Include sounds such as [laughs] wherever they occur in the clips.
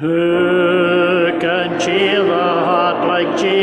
Who can cheer the heart like Jesus?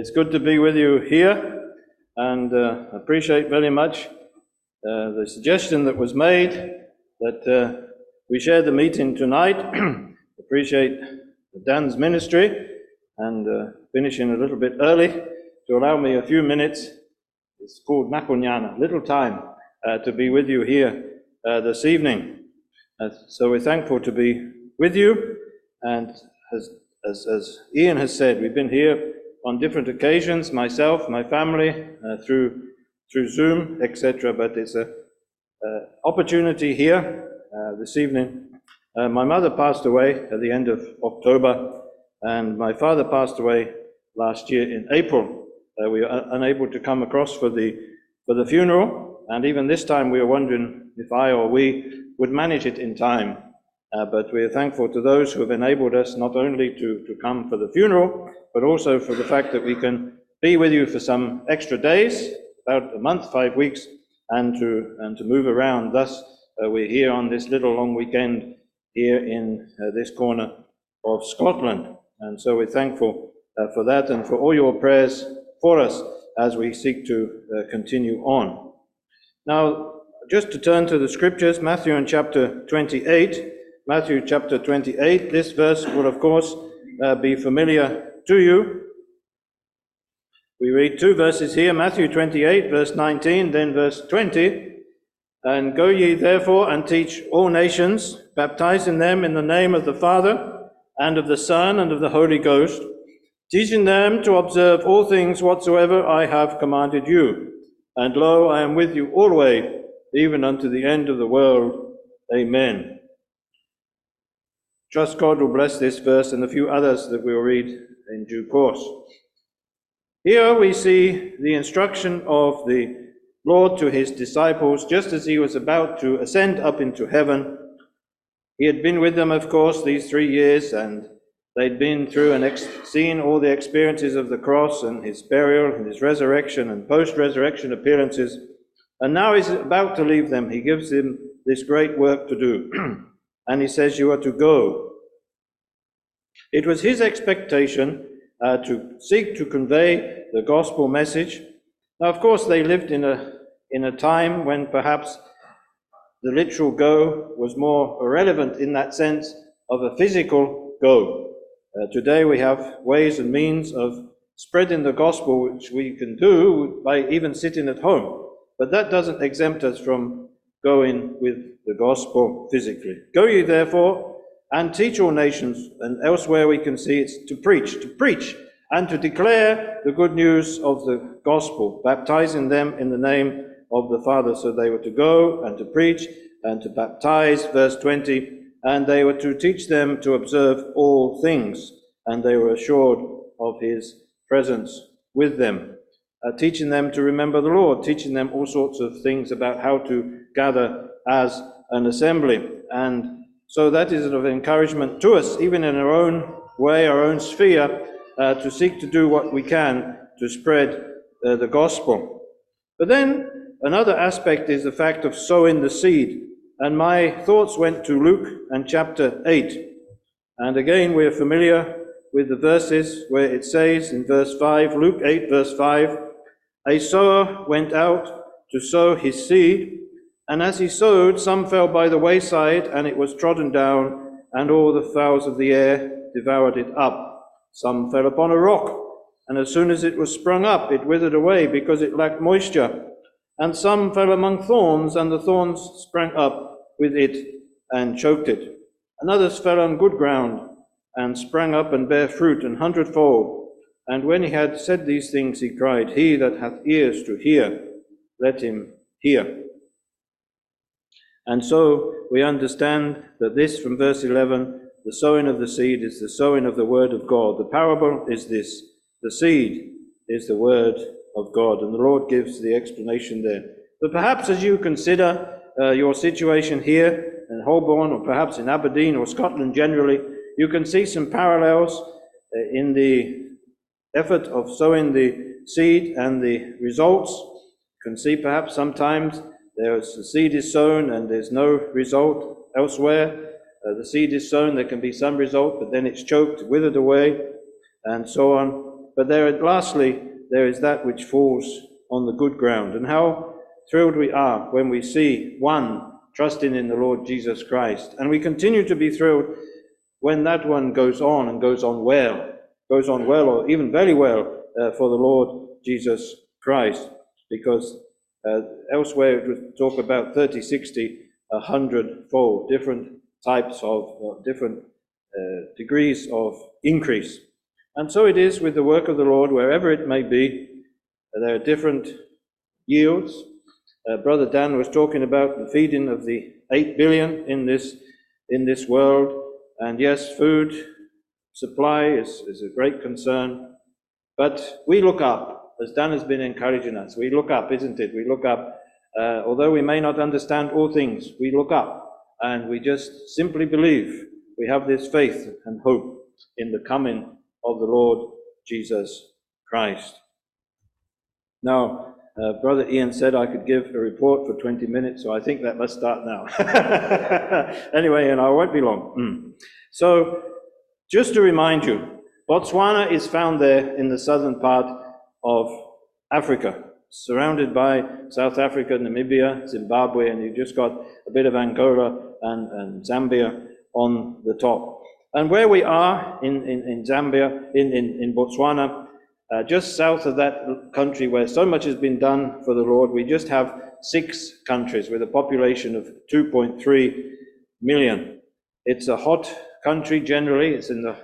It's good to be with you here and uh, appreciate very much uh, the suggestion that was made that uh, we share the meeting tonight. [clears throat] appreciate Dan's ministry and uh, finishing a little bit early to allow me a few minutes. It's called Nakonyana, little time uh, to be with you here uh, this evening. So we're thankful to be with you and as as, as Ian has said, we've been here on different occasions, myself, my family, uh, through, through Zoom, etc. But it's a uh, opportunity here uh, this evening. Uh, my mother passed away at the end of October, and my father passed away last year in April. Uh, we were unable to come across for the, for the funeral, and even this time we were wondering if I or we would manage it in time. Uh, but we are thankful to those who have enabled us not only to, to come for the funeral, but also for the fact that we can be with you for some extra days, about a month, five weeks, and to, and to move around. Thus, uh, we're here on this little long weekend here in uh, this corner of Scotland. And so we're thankful uh, for that and for all your prayers for us as we seek to uh, continue on. Now, just to turn to the scriptures, Matthew in chapter 28. Matthew chapter 28. This verse will, of course, uh, be familiar to you. We read two verses here Matthew 28, verse 19, then verse 20. And go ye therefore and teach all nations, baptizing them in the name of the Father, and of the Son, and of the Holy Ghost, teaching them to observe all things whatsoever I have commanded you. And lo, I am with you always, even unto the end of the world. Amen. Trust God will bless this verse and a few others that we'll read in due course. Here we see the instruction of the Lord to his disciples just as he was about to ascend up into heaven. He had been with them, of course, these three years, and they'd been through and ex- seen all the experiences of the cross and his burial and his resurrection and post resurrection appearances. And now he's about to leave them. He gives them this great work to do. [clears throat] and he says, You are to go. It was his expectation uh, to seek to convey the gospel message. Now, of course, they lived in a, in a time when perhaps the literal go was more relevant in that sense of a physical go. Uh, today we have ways and means of spreading the gospel which we can do by even sitting at home. But that doesn't exempt us from going with the gospel physically. Go ye therefore and teach all nations, and elsewhere we can see it's to preach, to preach, and to declare the good news of the gospel, baptizing them in the name of the Father. So they were to go and to preach and to baptize, verse 20, and they were to teach them to observe all things, and they were assured of his presence with them, uh, teaching them to remember the Lord, teaching them all sorts of things about how to gather as an assembly. And so that is of encouragement to us, even in our own way, our own sphere, uh, to seek to do what we can to spread uh, the gospel. But then another aspect is the fact of sowing the seed. And my thoughts went to Luke and chapter 8. And again, we're familiar with the verses where it says in verse 5, Luke 8, verse 5, a sower went out to sow his seed. And as he sowed, some fell by the wayside, and it was trodden down, and all the fowls of the air devoured it up. Some fell upon a rock, and as soon as it was sprung up, it withered away because it lacked moisture. And some fell among thorns, and the thorns sprang up with it and choked it. And others fell on good ground, and sprang up and bare fruit an hundredfold. And when he had said these things, he cried, He that hath ears to hear, let him hear. And so we understand that this from verse 11, the sowing of the seed is the sowing of the word of God. The parable is this the seed is the word of God. And the Lord gives the explanation there. But perhaps as you consider uh, your situation here in Holborn, or perhaps in Aberdeen or Scotland generally, you can see some parallels uh, in the effort of sowing the seed and the results. You can see perhaps sometimes there's the seed is sown and there's no result elsewhere. Uh, the seed is sown, there can be some result, but then it's choked, withered away, and so on. But there, lastly, there is that which falls on the good ground. And how thrilled we are when we see one trusting in the Lord Jesus Christ. And we continue to be thrilled when that one goes on and goes on well, goes on well, or even very well uh, for the Lord Jesus Christ, because uh, elsewhere, it would talk about 30, 60, 100 fold, different types of, uh, different uh, degrees of increase. And so it is with the work of the Lord, wherever it may be, there are different yields. Uh, Brother Dan was talking about the feeding of the 8 billion in this, in this world. And yes, food supply is, is a great concern. But we look up as Dan has been encouraging us. We look up, isn't it? We look up. Uh, although we may not understand all things, we look up and we just simply believe. We have this faith and hope in the coming of the Lord Jesus Christ. Now, uh, Brother Ian said I could give a report for 20 minutes, so I think that must start now. [laughs] anyway, and I won't be long. Mm. So, just to remind you, Botswana is found there in the southern part of Africa, surrounded by South Africa, Namibia, Zimbabwe, and you've just got a bit of Angola and, and Zambia on the top. And where we are in, in, in Zambia, in, in, in Botswana, uh, just south of that country where so much has been done for the Lord, we just have six countries with a population of 2.3 million. It's a hot country generally, it's in the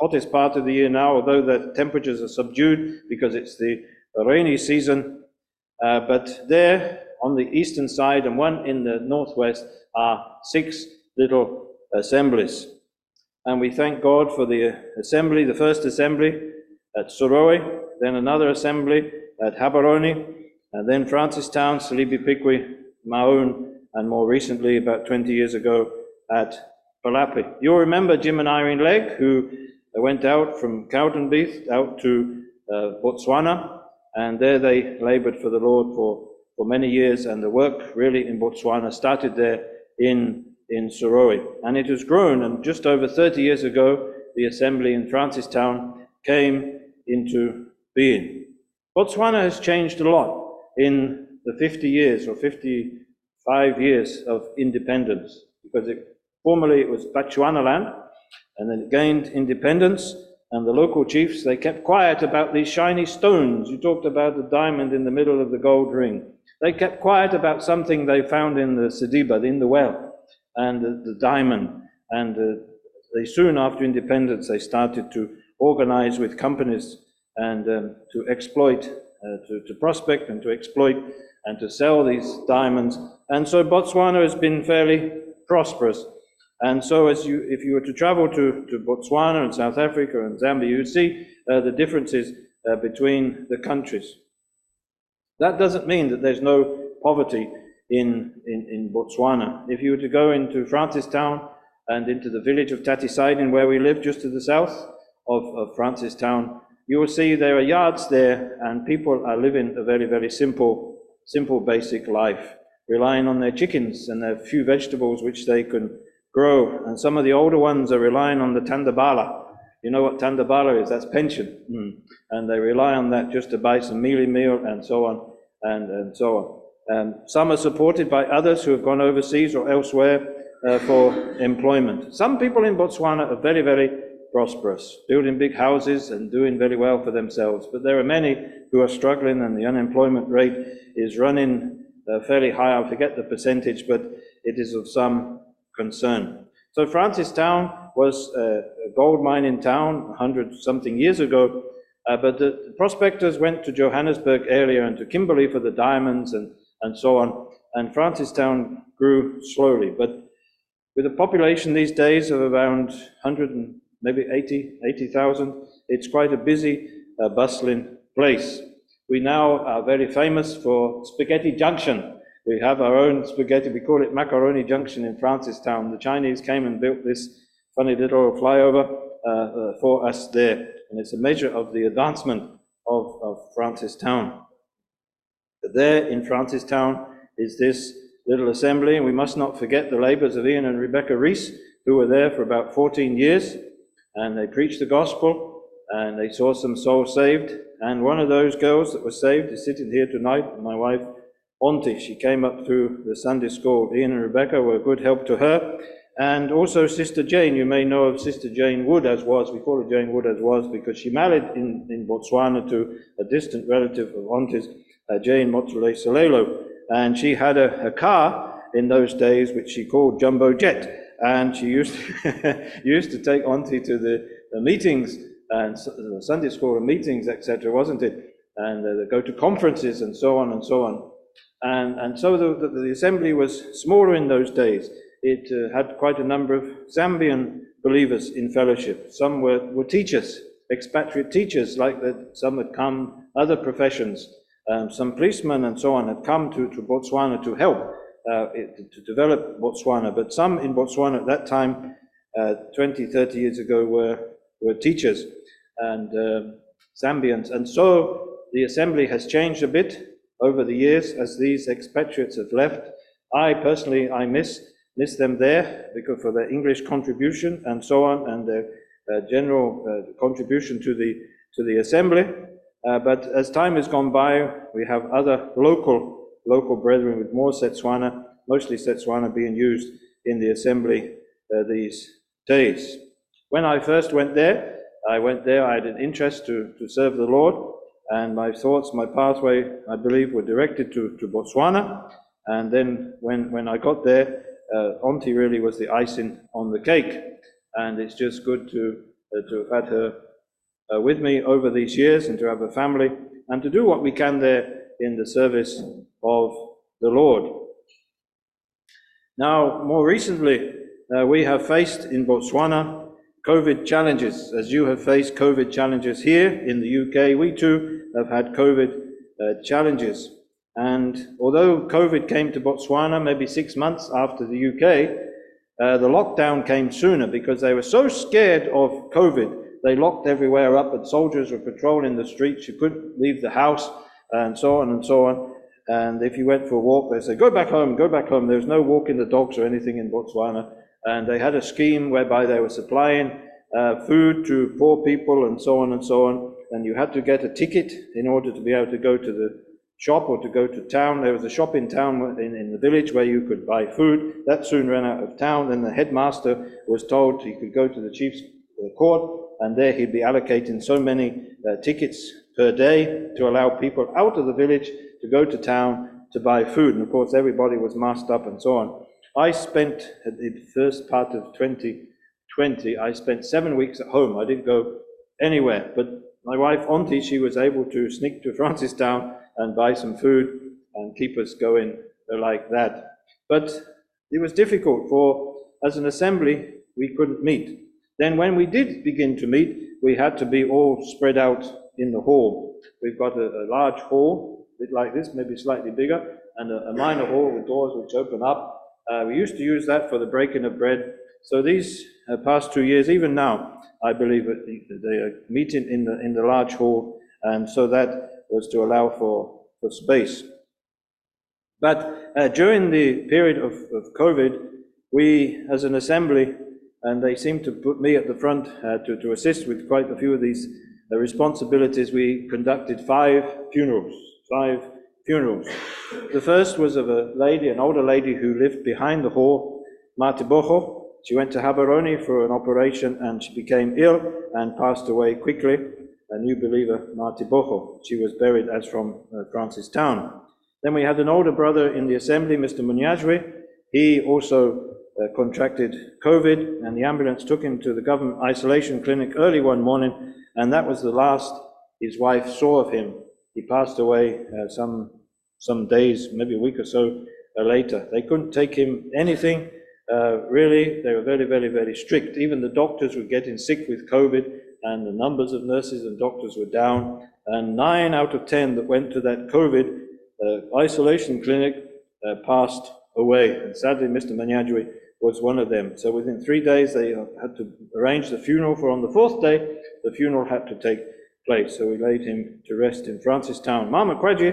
hottest part of the year now, although the temperatures are subdued because it's the rainy season. Uh, but there on the eastern side and one in the northwest are six little assemblies. and we thank God for the assembly, the first assembly at Serowe, then another assembly at Gaborone, and then Francistown, Selebi Phikwe, Maun, and more recently, about 20 years ago, at Palapye. You'll remember Jim and Irene Legg, who went out from Cowdenbeath out to uh, Botswana, and there they labored for the Lord for, for many years, and the work really in Botswana started there in, in Serowe. And it has grown, and just over 30 years ago, the assembly in Francistown came into being. Botswana has changed a lot in the 50 years or 55 years of independence, because it, formerly it was Bechuanaland, and then it gained independence, and the local chiefs, they kept quiet about these shiny stones. You talked about the diamond in the middle of the gold ring. They kept quiet about something they found in the Sediba, in the well, and the, the diamond. And uh, they soon after independence, they started to organize with companies and um, to exploit, uh, to, to prospect and to exploit and to sell these diamonds. And so Botswana has been fairly prosperous. And so as you, if you were to travel to, to Botswana and South Africa and Zambia, you would see uh, the differences uh, between the countries. That doesn't mean that there's no poverty in, in, in Botswana. If you were to go into Francistown and into the village of Tati Siding, where we live just to the south of, of Francistown, you will see there are yards there and people are living a very, very simple, simple basic life, relying on their chickens and their few vegetables which they can grow. And some of the older ones are relying on the tandabala. You know what tandabala is? That's pension. Mm. And they rely on that just to buy some mealie meal and so on and, and so on. Um, some are supported by others who have gone overseas or elsewhere uh, for employment. Some people in Botswana are very, very prosperous, building big houses and doing very well for themselves. But there are many who are struggling, and the unemployment rate is running uh, fairly high. I forget the percentage, but it is of some concern. So Francistown was a gold mining town 100 something years ago, uh, but the, prospectors went to Johannesburg area and to Kimberley for the diamonds and, and so on, and Francistown grew slowly. But with a population these days of around 100 and maybe 80, 80,000, it's quite a busy, uh, bustling place. We now are very famous for Spaghetti Junction, we have our own spaghetti, we call it Macaroni Junction in Francistown. The Chinese came and built this funny little flyover uh, uh, for us there, and it's a measure of the advancement of, of Francistown. There in Francistown is this little assembly, and we must not forget the labors of Ian and Rebecca Reese, who were there for about 14 years, and they preached the gospel, and they saw some souls saved. And one of those girls that was saved is sitting here tonight, my wife Auntie. She came up through the Sunday school. Ian and Rebecca were a good help to her. And also Sister Jane, you may know of Sister Jane Wood as was. We call her Jane Wood as was because she married in, in Botswana to a distant relative of Auntie's, uh, Jane Motule Solelo. And she had a, a car in those days which she called Jumbo Jet. And she used to, [laughs] used to take Auntie to the, the meetings and Sunday school meetings, etc., wasn't it? And uh, go to conferences and so on and so on. And, and so the, the, the, assembly was smaller in those days. It uh, had quite a number of Zambian believers in fellowship. Some were, were teachers, expatriate teachers, like that some had come, other professions, um, some policemen and so on had come to, to Botswana to help uh, it, to develop Botswana. But some in Botswana at that time, uh, 20, 30 years ago, were, were teachers and um, Zambians. And so the assembly has changed a bit over the years as these expatriates have left. I personally, I miss, miss them there because for their English contribution and so on and their uh, general uh, contribution to the, to the assembly. Uh, but as time has gone by, we have other local, local brethren with more Setswana, mostly Setswana being used in the assembly uh, these days. When I first went there, I went there, I had an interest to, to serve the Lord, and my thoughts, my pathway, I believe, were directed to, to Botswana. And then when, when I got there, uh, Auntie really was the icing on the cake. And it's just good to, uh, to have had her uh, with me over these years and to have a family and to do what we can there in the service of the Lord. Now, more recently, uh, we have faced in Botswana COVID challenges. As you have faced COVID challenges here in the UK, we too have had COVID uh, challenges. And although COVID came to Botswana maybe six months after the UK, uh, the lockdown came sooner because they were so scared of COVID. They locked everywhere up, and soldiers were patrolling the streets. You couldn't leave the house, and so on and so on. And if you went for a walk, they said, Go back home, go back home. There was no walking the dogs or anything in Botswana. And they had a scheme whereby they were supplying uh, food to poor people and so on and so on. And you had to get a ticket in order to be able to go to the shop or to go to town. There was a shop in town in, in the village where you could buy food. That soon ran out of town. Then the headmaster was told he could go to the chief's uh, court and there he'd be allocating so many uh, tickets per day to allow people out of the village to go to town to buy food. And of course, everybody was masked up and so on. I spent the first part of 2020, I spent seven weeks at home. I didn't go anywhere, but my wife, Auntie, she was able to sneak to Francistown and buy some food and keep us going like that. But it was difficult for, as an assembly, we couldn't meet. Then when we did begin to meet, we had to be all spread out in the hall. We've got a, a large hall, a bit like this, maybe slightly bigger, and a, a minor hall with doors which open up. Uh, we used to use that for the breaking of bread. So these uh, past two years, even now, I believe that the- they are meeting in the, in the large hall, and so that was to allow for, for space. But uh, during the period of, of COVID, we, as an assembly, and they seemed to put me at the front uh, to, to assist with quite a few of these uh, responsibilities, we conducted five funerals. Five funerals. The first was of a lady, an older lady who lived behind the hall, Matiboho. She went to Gaborone for an operation and she became ill and passed away quickly. A new believer, Matiboho. She was buried as from uh, Francistown. Then we had an older brother in the assembly, Mr. Munyajwe. He also uh, contracted COVID, and the ambulance took him to the government isolation clinic early one morning, and that was the last his wife saw of him. He passed away uh, some some days, maybe a week or so uh, later. They couldn't take him anything. Uh, really, they were very, very, very strict. Even the doctors were getting sick with COVID, and the numbers of nurses and doctors were down. And nine out of ten that went to that COVID uh, isolation clinic uh, passed away. And sadly, Mr. Manyajwe was one of them. So within three days, they uh, had to arrange the funeral for on the fourth day, the funeral had to take place. So we laid him to rest in Francistown. Mama Kwaji,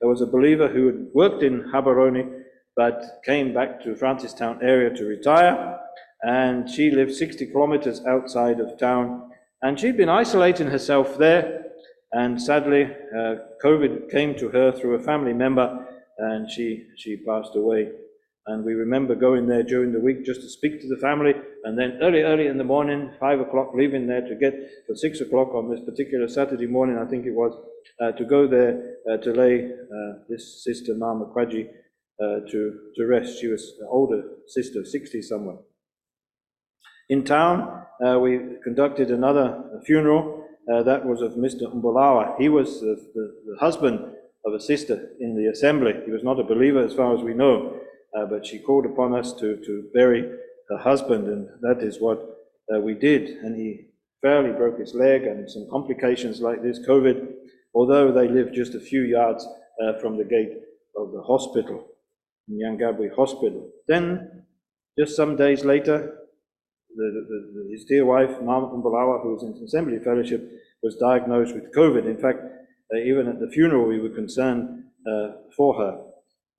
there was a believer who had worked in Gaborone, but came back to Francistown area to retire. And she lived 60 kilometers outside of town. And she'd been isolating herself there. And sadly, uh, COVID came to her through a family member, and she, she passed away. And we remember going there during the week just to speak to the family, and then early, early in the morning, five o'clock, leaving there to get for six o'clock on this particular Saturday morning, I think it was, uh, to go there uh, to lay uh, this sister, Mama uh, to, to rest. She was an older sister, 60 somewhere. In town, uh, we conducted another funeral. Uh, that was of Mr. Umbalawa. He was the, the, the husband of a sister in the assembly. He was not a believer as far as we know, uh, but she called upon us to, to bury her husband, and that is what uh, we did. And he fairly broke his leg and some complications like this, COVID, although they lived just a few yards uh, from the gate of the hospital, Nyangabwe Hospital. Then, just some days later, the, the, his dear wife, Mama Umbalawa, who was in Assembly Fellowship, was diagnosed with COVID. In fact, uh, even at the funeral, we were concerned uh, for her,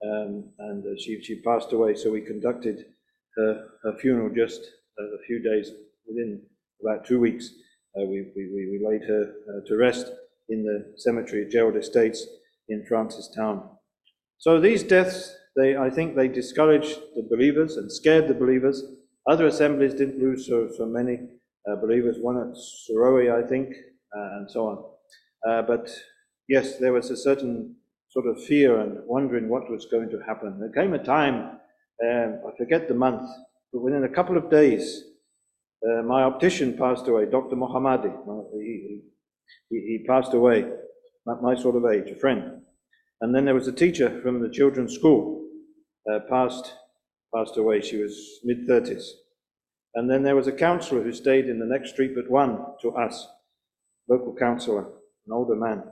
um, and uh, she, she passed away. So we conducted her, her funeral just uh, a few days, within about two weeks. Uh, we, we, we laid her uh, to rest in the cemetery at Gerald Estates in Francistown. So these deaths, they, I think they discouraged the believers and scared the believers. Other assemblies didn't lose so, so many uh, believers, one at Serowe, I think, uh, and so on. Uh, but yes, there was a certain sort of fear and wondering what was going to happen. There came a time, um, I forget the month, but within a couple of days, uh, my optician passed away, Dr. Mohammadi. He, he, he passed away, at my sort of age, a friend. And then there was a teacher from the children's school, uh, passed, passed away. She was mid 30s. And then there was a councillor who stayed in the next street but one to us, local councillor, an older man.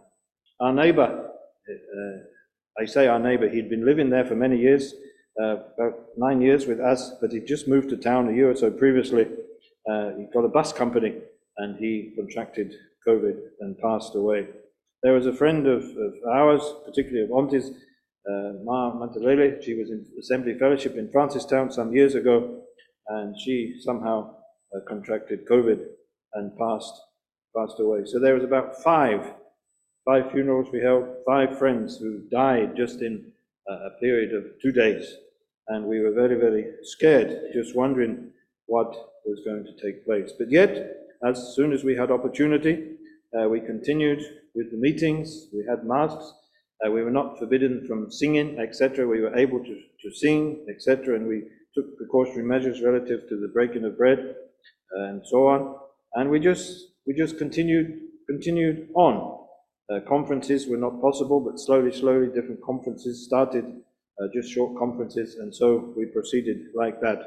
Our neighbour, uh, I say our neighbour, he'd been living there for many years, uh, about nine years with us, but he'd just moved to town a year or so previously. Uh, he got a bus company and he contracted COVID and passed away. There was a friend of, of ours, particularly of Onti's, uh, Ma Mantalele. She was in Assembly Fellowship in Francistown some years ago, and she somehow uh, contracted COVID and passed passed away. So there was about five five funerals we held, five friends who died just in uh, a period of two days, and we were very very scared, just wondering what was going to take place. But yet, as soon as we had opportunity, uh, we continued with the meetings. We had masks. Uh, we were not forbidden from singing, etc. We were able to, to sing, etc. And we took precautionary measures relative to the breaking of bread uh, and so on. And we just we just continued continued on. Uh, conferences were not possible, but slowly, slowly, different conferences started, uh, just short conferences, and so we proceeded like that.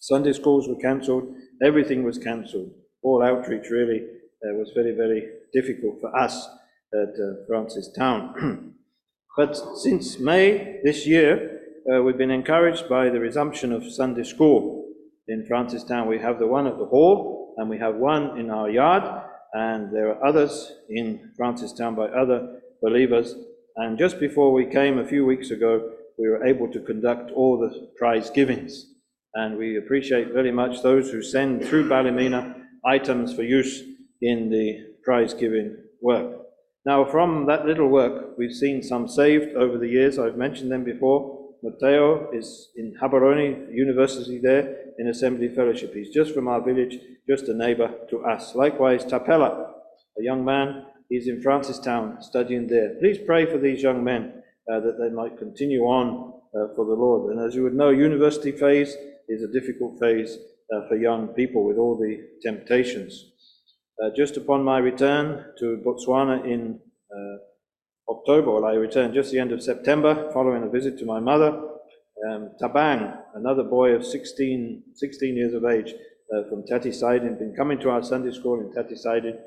Sunday schools were cancelled, everything was cancelled. All outreach really uh, was very, very difficult for us at uh, Francistown. [clears throat] but since May this year, uh, we've been encouraged by the resumption of Sunday school in Francistown. We have the one at the hall, and we have one in our yard, and there are others in Francistown by other believers. And just before we came a few weeks ago, we were able to conduct all the prize givings. And we appreciate very much those who send through Ballymena items for use in the prize giving work. Now, from that little work, we've seen some saved over the years. I've mentioned them before. Matteo is in Gaborone University there in Assembly Fellowship. He's just from our village, just a neighbor to us. Likewise, Tapella, a young man, he's in Francistown studying there. Please pray for these young men uh, that they might continue on uh, for the Lord. And as you would know, university phase is a difficult phase uh, for young people with all the temptations. Uh, just upon my return to Botswana in uh, October, well, I returned just the end of September following a visit to my mother. Um, Tabang, another boy of 16, 16 years of age uh, from Tati Siding, been coming to our Sunday school in Tati Siding.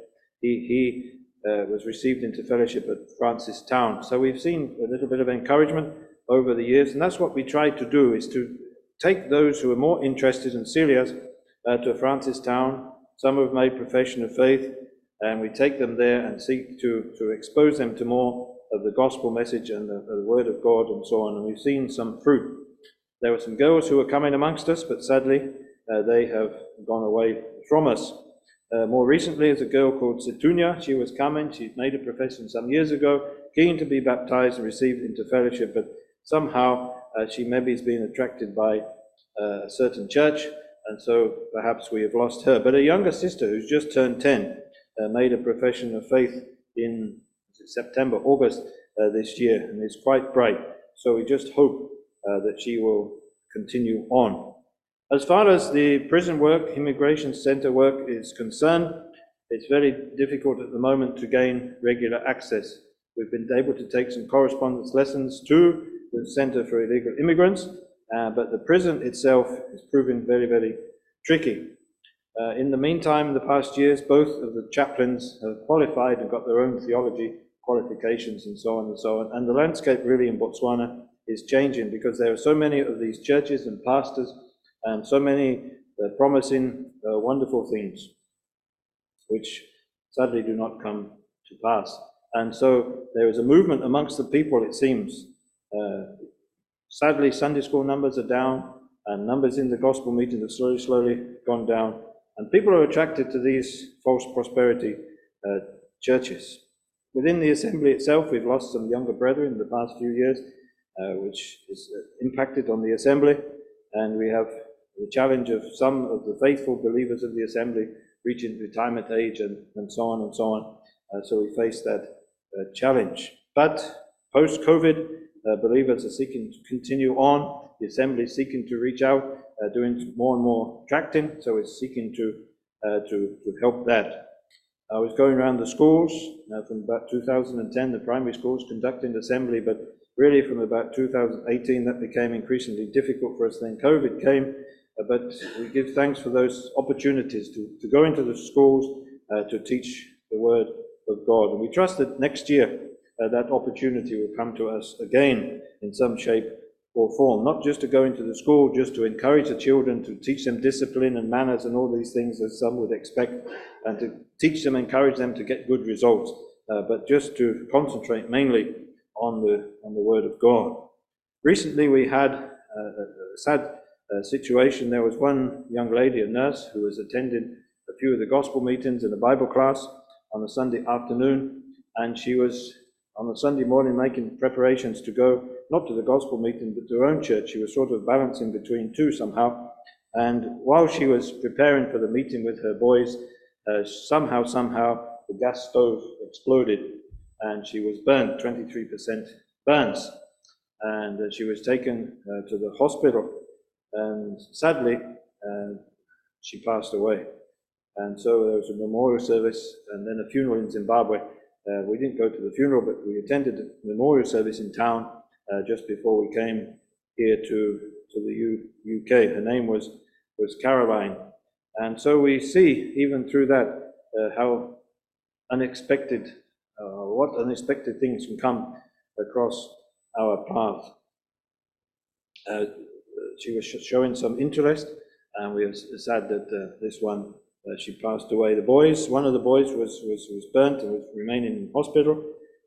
He, he uh, was received into fellowship at Francistown. So we've seen a little bit of encouragement over the years, and that's what we try to do, is to take those who are more interested and serious uh, to Francistown. Some have made profession of faith, and we take them there and seek to, to expose them to more of the gospel message and the, the word of God and so on. And we've seen some fruit. There were some girls who were coming amongst us, but sadly uh, they have gone away from us. Uh, more recently, there's a girl called Situnia. She was coming. She made a profession some years ago, keen to be baptized and received into fellowship, but somehow uh, she maybe has been attracted by uh, a certain church, and so perhaps we have lost her. But a younger sister who's just turned 10 uh, made a profession of faith in September, August uh, this year, and is quite bright. So we just hope uh, that she will continue on. As far as the prison work, immigration center work is concerned, it's very difficult at the moment to gain regular access. We've been able to take some correspondence lessons to the Center for Illegal Immigrants, uh, but the prison itself is proving very, very tricky. Uh, in the meantime, in the past years, both of the chaplains have qualified and got their own theology qualifications and so on and so on. And the landscape really in Botswana is changing because there are so many of these churches and pastors and so many uh, promising uh, wonderful things, which sadly do not come to pass. And so there is a movement amongst the people, it seems. Sadly, Sunday school numbers are down, and numbers in the gospel meetings have slowly, slowly gone down. And people are attracted to these false prosperity uh, churches. Within the assembly itself, we've lost some younger brethren in the past few years, uh, which has uh, impacted on the assembly. And we have the challenge of some of the faithful believers of the assembly reaching retirement age and, and so on and so on. Uh, so we face that uh, challenge. But post COVID, believers are seeking to continue on. The assembly is seeking to reach out, uh, doing more and more tracting. So it's seeking to, uh, to, to help that. I was going around the schools uh, from about 2010, the primary schools, conducting assembly, but really from about 2018, that became increasingly difficult for us. Then COVID came, uh, but we give thanks for those opportunities to, to go into the schools uh, to teach the word of God. And we trust that next year uh, that opportunity will come to us again in some shape or form, not just to go into the school, just to encourage the children, to teach them discipline and manners and all these things as some would expect, and to teach them, encourage them to get good results, uh, but just to concentrate mainly on the, on the Word of God. Recently, we had a a sad uh, situation. There was one young lady, a nurse, who was attending a few of the gospel meetings in the Bible class on a Sunday afternoon, and she was on a Sunday morning making preparations to go not to the gospel meeting but to her own church. She was sort of balancing between two somehow. And while she was preparing for the meeting with her boys, uh, somehow, somehow, the gas stove exploded and she was burned, 23% burns. And uh, she was taken uh, to the hospital. And sadly, uh, she passed away. And so there was a memorial service and then a funeral in Zimbabwe. Uh, we didn't go to the funeral, but we attended the memorial service in town uh, just before we came here to, to the U- UK. Her name was, was Caroline. And so we see, even through that, uh, how unexpected, uh, what unexpected things can come across our path. Uh, she was showing some interest, and we are sad that uh, this one, uh, she passed away. The boys, one of the boys was, was, was burnt and was remaining in hospital,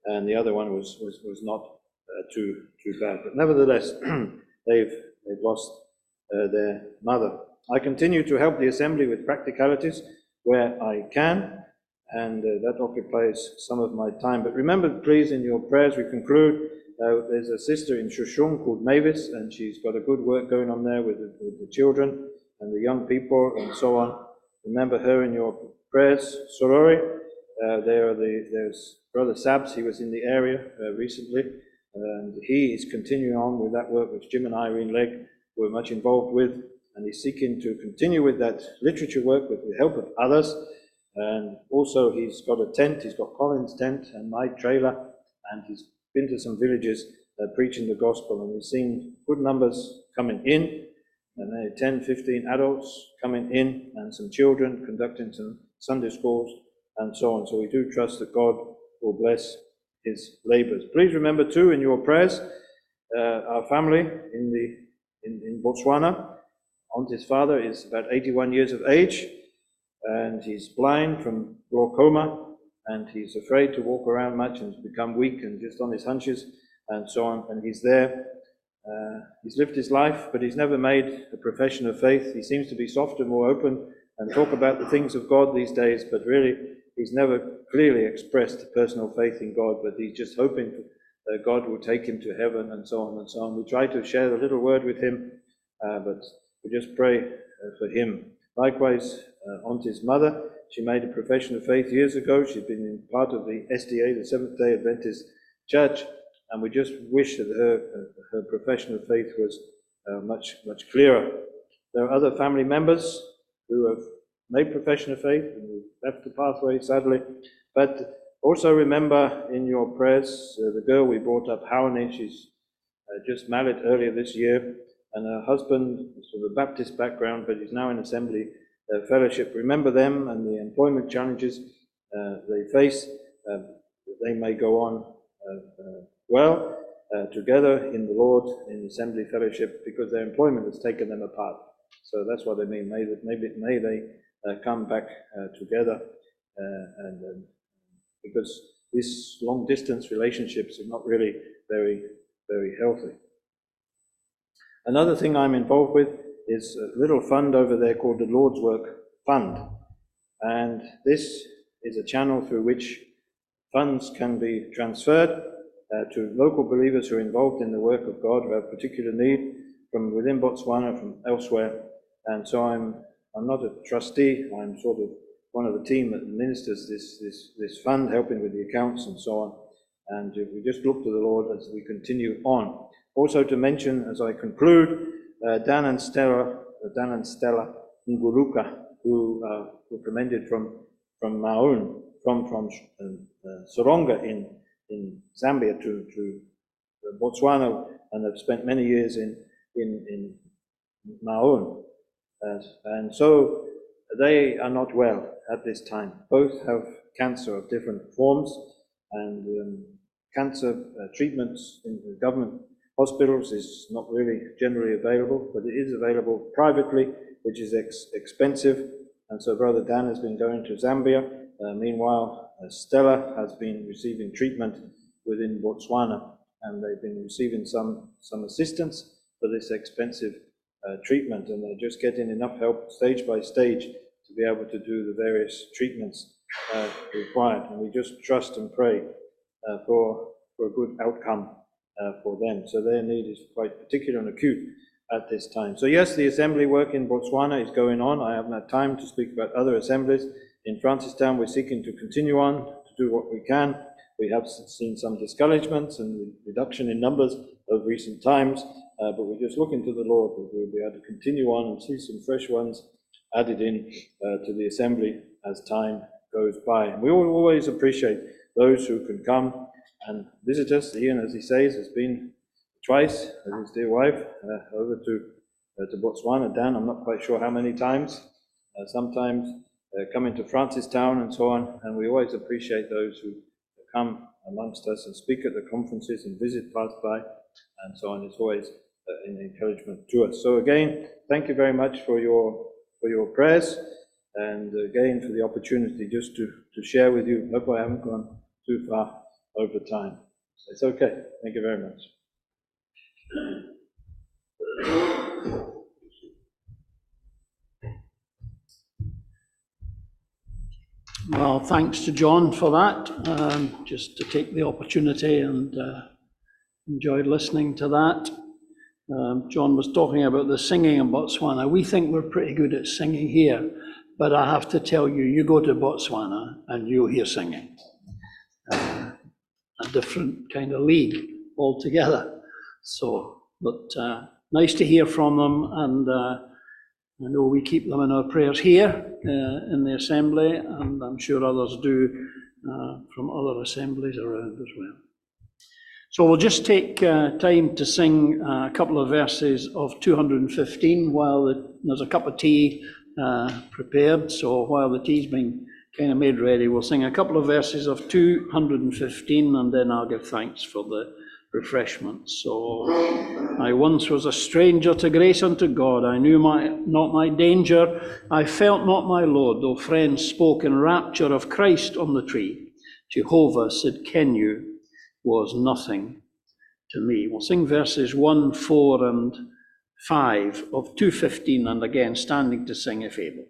and the other one was, was, was not uh, too, too bad. But nevertheless, [clears throat] they've, they've lost uh, their mother. I continue to help the assembly with practicalities where I can, and uh, that occupies some of my time. But remember, please, in your prayers, we conclude. Uh, there's a sister in Shoshong called Mavis, and she's got a good work going on there with the, with the children and the young people and so on. Remember her in your prayers. Sorori, uh, are the, there's Brother Sabs, he was in the area uh, recently, and he is continuing on with that work which Jim and Irene Legg were much involved with, and he's seeking to continue with that literature work with the help of others. And also, he's got a tent, he's got Colin's tent and my trailer, and he's been to some villages uh, preaching the gospel, and we've seen good numbers coming in, and are 10, 15 adults coming in, and some children conducting some Sunday schools, and so on. So we do trust that God will bless his labors. Please remember, too, in your prayers, uh, our family in, the, in, in Botswana. Auntie's father is about 81 years of age, and he's blind from glaucoma, and he's afraid to walk around much and has become weak and just on his hunches and so on. And he's there. Uh, he's lived his life, but he's never made a profession of faith. He seems to be softer, more open, and talk about the things of God these days, but really, he's never clearly expressed personal faith in God, but he's just hoping that God will take him to heaven and so on and so on. We try to share a little word with him, uh, but we just pray uh, for him. Likewise, uh, Auntie's mother, she made a profession of faith years ago. She's been part of the SDA, the Seventh day Adventist Church, and we just wish that her, her profession of faith was uh, much, much clearer. There are other family members who have made profession of faith and left the pathway, sadly. But also remember in your prayers uh, the girl we brought up, Howani, she's uh, just married earlier this year, and her husband is from a Baptist background, but he's now in Assembly uh, Fellowship. Remember them and the employment challenges uh, they face. Uh, they may go on uh, well uh, together in the Lord in Assembly Fellowship because their employment has taken them apart. So that's what I mean. May, maybe, may they uh, come back uh, together uh, and um, because these long distance relationships are not really very, very healthy. Another thing I'm involved with is a little fund over there called the Lord's Work Fund. And this is a channel through which funds can be transferred to local believers who are involved in the work of God, who have particular need from within Botswana, from elsewhere. And so I'm, I'm not a trustee, I'm sort of one of the team that administers this, this, this fund, helping with the accounts and so on. And uh, we just look to the Lord as we continue on. Also to mention, as I conclude, uh, Dan and Stella, uh, Dan and Stella Nguruka, who uh, were commended from, from Maun, from, from uh, uh, Soronga in, in Zambia to, to Botswana, and have spent many years in, in, in Maun. Uh, And so they are not well at this time. Both have cancer of different forms, and um, cancer uh, treatments in the government hospitals is not really generally available, but it is available privately, which is ex- expensive. And so Brother Dan has been going to Zambia. Uh, Meanwhile, uh, Stella has been receiving treatment within Botswana, and they've been receiving some, some assistance for this expensive uh, treatment, and they're just getting enough help stage by stage to be able to do the various treatments uh, required. And we just trust and pray uh, for, for a good outcome uh, for them. So their need is quite particular and acute at this time. So yes, the assembly work in Botswana is going on. I haven't had time to speak about other assemblies. In Francistown, we're seeking to continue on to do what we can. We have seen some discouragements and reduction in numbers of recent times, uh, but we're just looking to the Lord that we'll be able to continue on and see some fresh ones added in uh, to the assembly as time goes by. And we always appreciate those who can come and visit us. Ian, as he says, has been twice with his dear wife uh, over to, uh, to Botswana. Dan, I'm not quite sure how many times. Uh, sometimes coming to Francistown and so on. And we always appreciate those who come amongst us and speak at the conferences and visit, pass by, and so on. It's always uh, an encouragement to us. So again, thank you very much for your for your prayers, and again for the opportunity just to to share with you. Hope I haven't gone too far over time. It's okay. Thank you very much. Well, thanks to John for that, um, just to take the opportunity and uh, enjoyed listening to that. Um, John was talking about the singing in Botswana. We think we're pretty good at singing here, but I have to tell you, you go to Botswana and you'll hear singing. Uh, a different kind of league altogether. So, but uh, nice to hear from them and uh, I know we keep them in our prayers here uh, in the assembly, and I'm sure others do uh, from other assemblies around as well. So we'll just take uh, time to sing a couple of verses of 215 while the, there's a cup of tea uh, prepared. So while the tea's being kind of made ready, we'll sing a couple of verses of 215, and then I'll give thanks for the refreshments. So I once was a stranger to grace unto God. I knew my, not my danger. I felt not my load, though friends spoke in rapture of Christ on the tree. Jehovah Tsidkenu was nothing to me. We'll sing verses 1, 4, and 5 of 215, and again, standing to sing if able.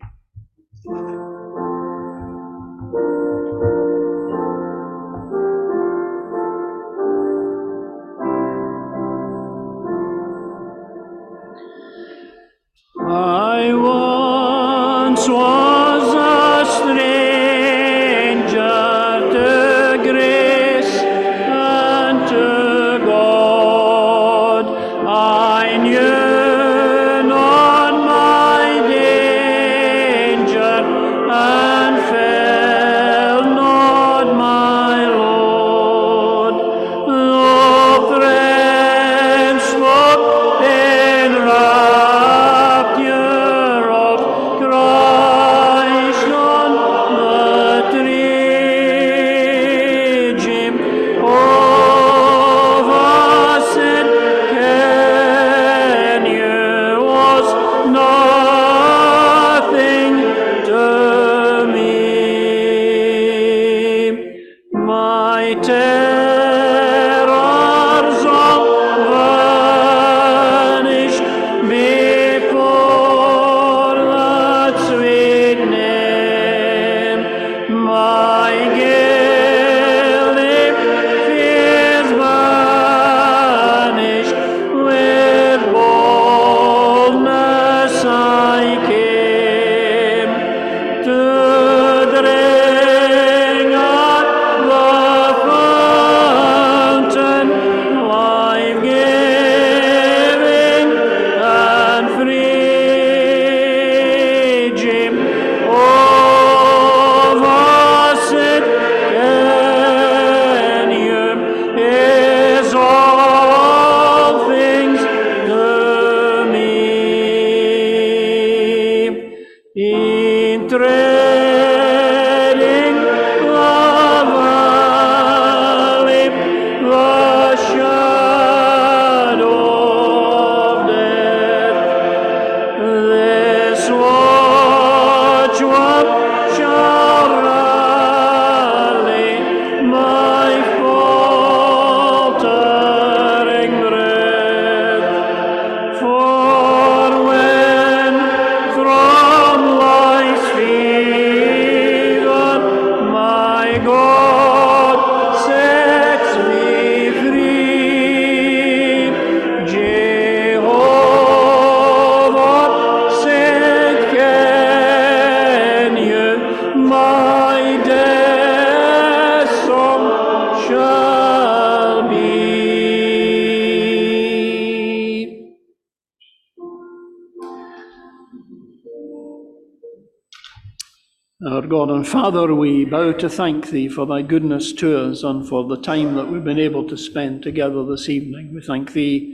Father, we bow to thank Thee for Thy goodness to us and for the time that we've been able to spend together this evening. We thank Thee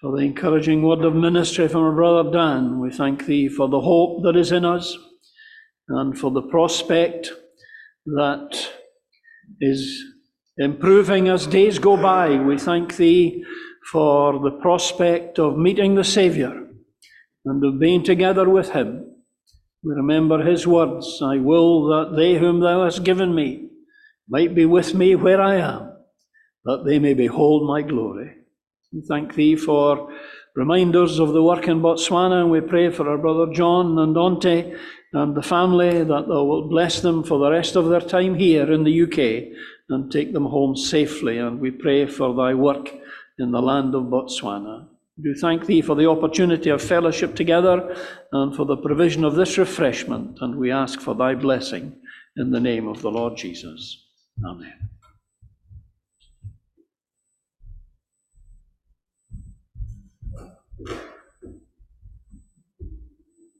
for the encouraging word of ministry from our brother Dan. We thank Thee for the hope that is in us and for the prospect that is improving as days go by. We thank Thee for the prospect of meeting the Saviour and of being together with Him. We remember his words I will that they whom thou hast given me might be with me where I am, that they may behold my glory. We thank thee for reminders of the work in Botswana, and we pray for our brother John and Dante and the family that thou wilt bless them for the rest of their time here in the UK and take them home safely. And we pray for thy work in the land of Botswana. We do thank thee for the opportunity of fellowship together and for the provision of this refreshment, and we ask for thy blessing in the name of the Lord Jesus. Amen.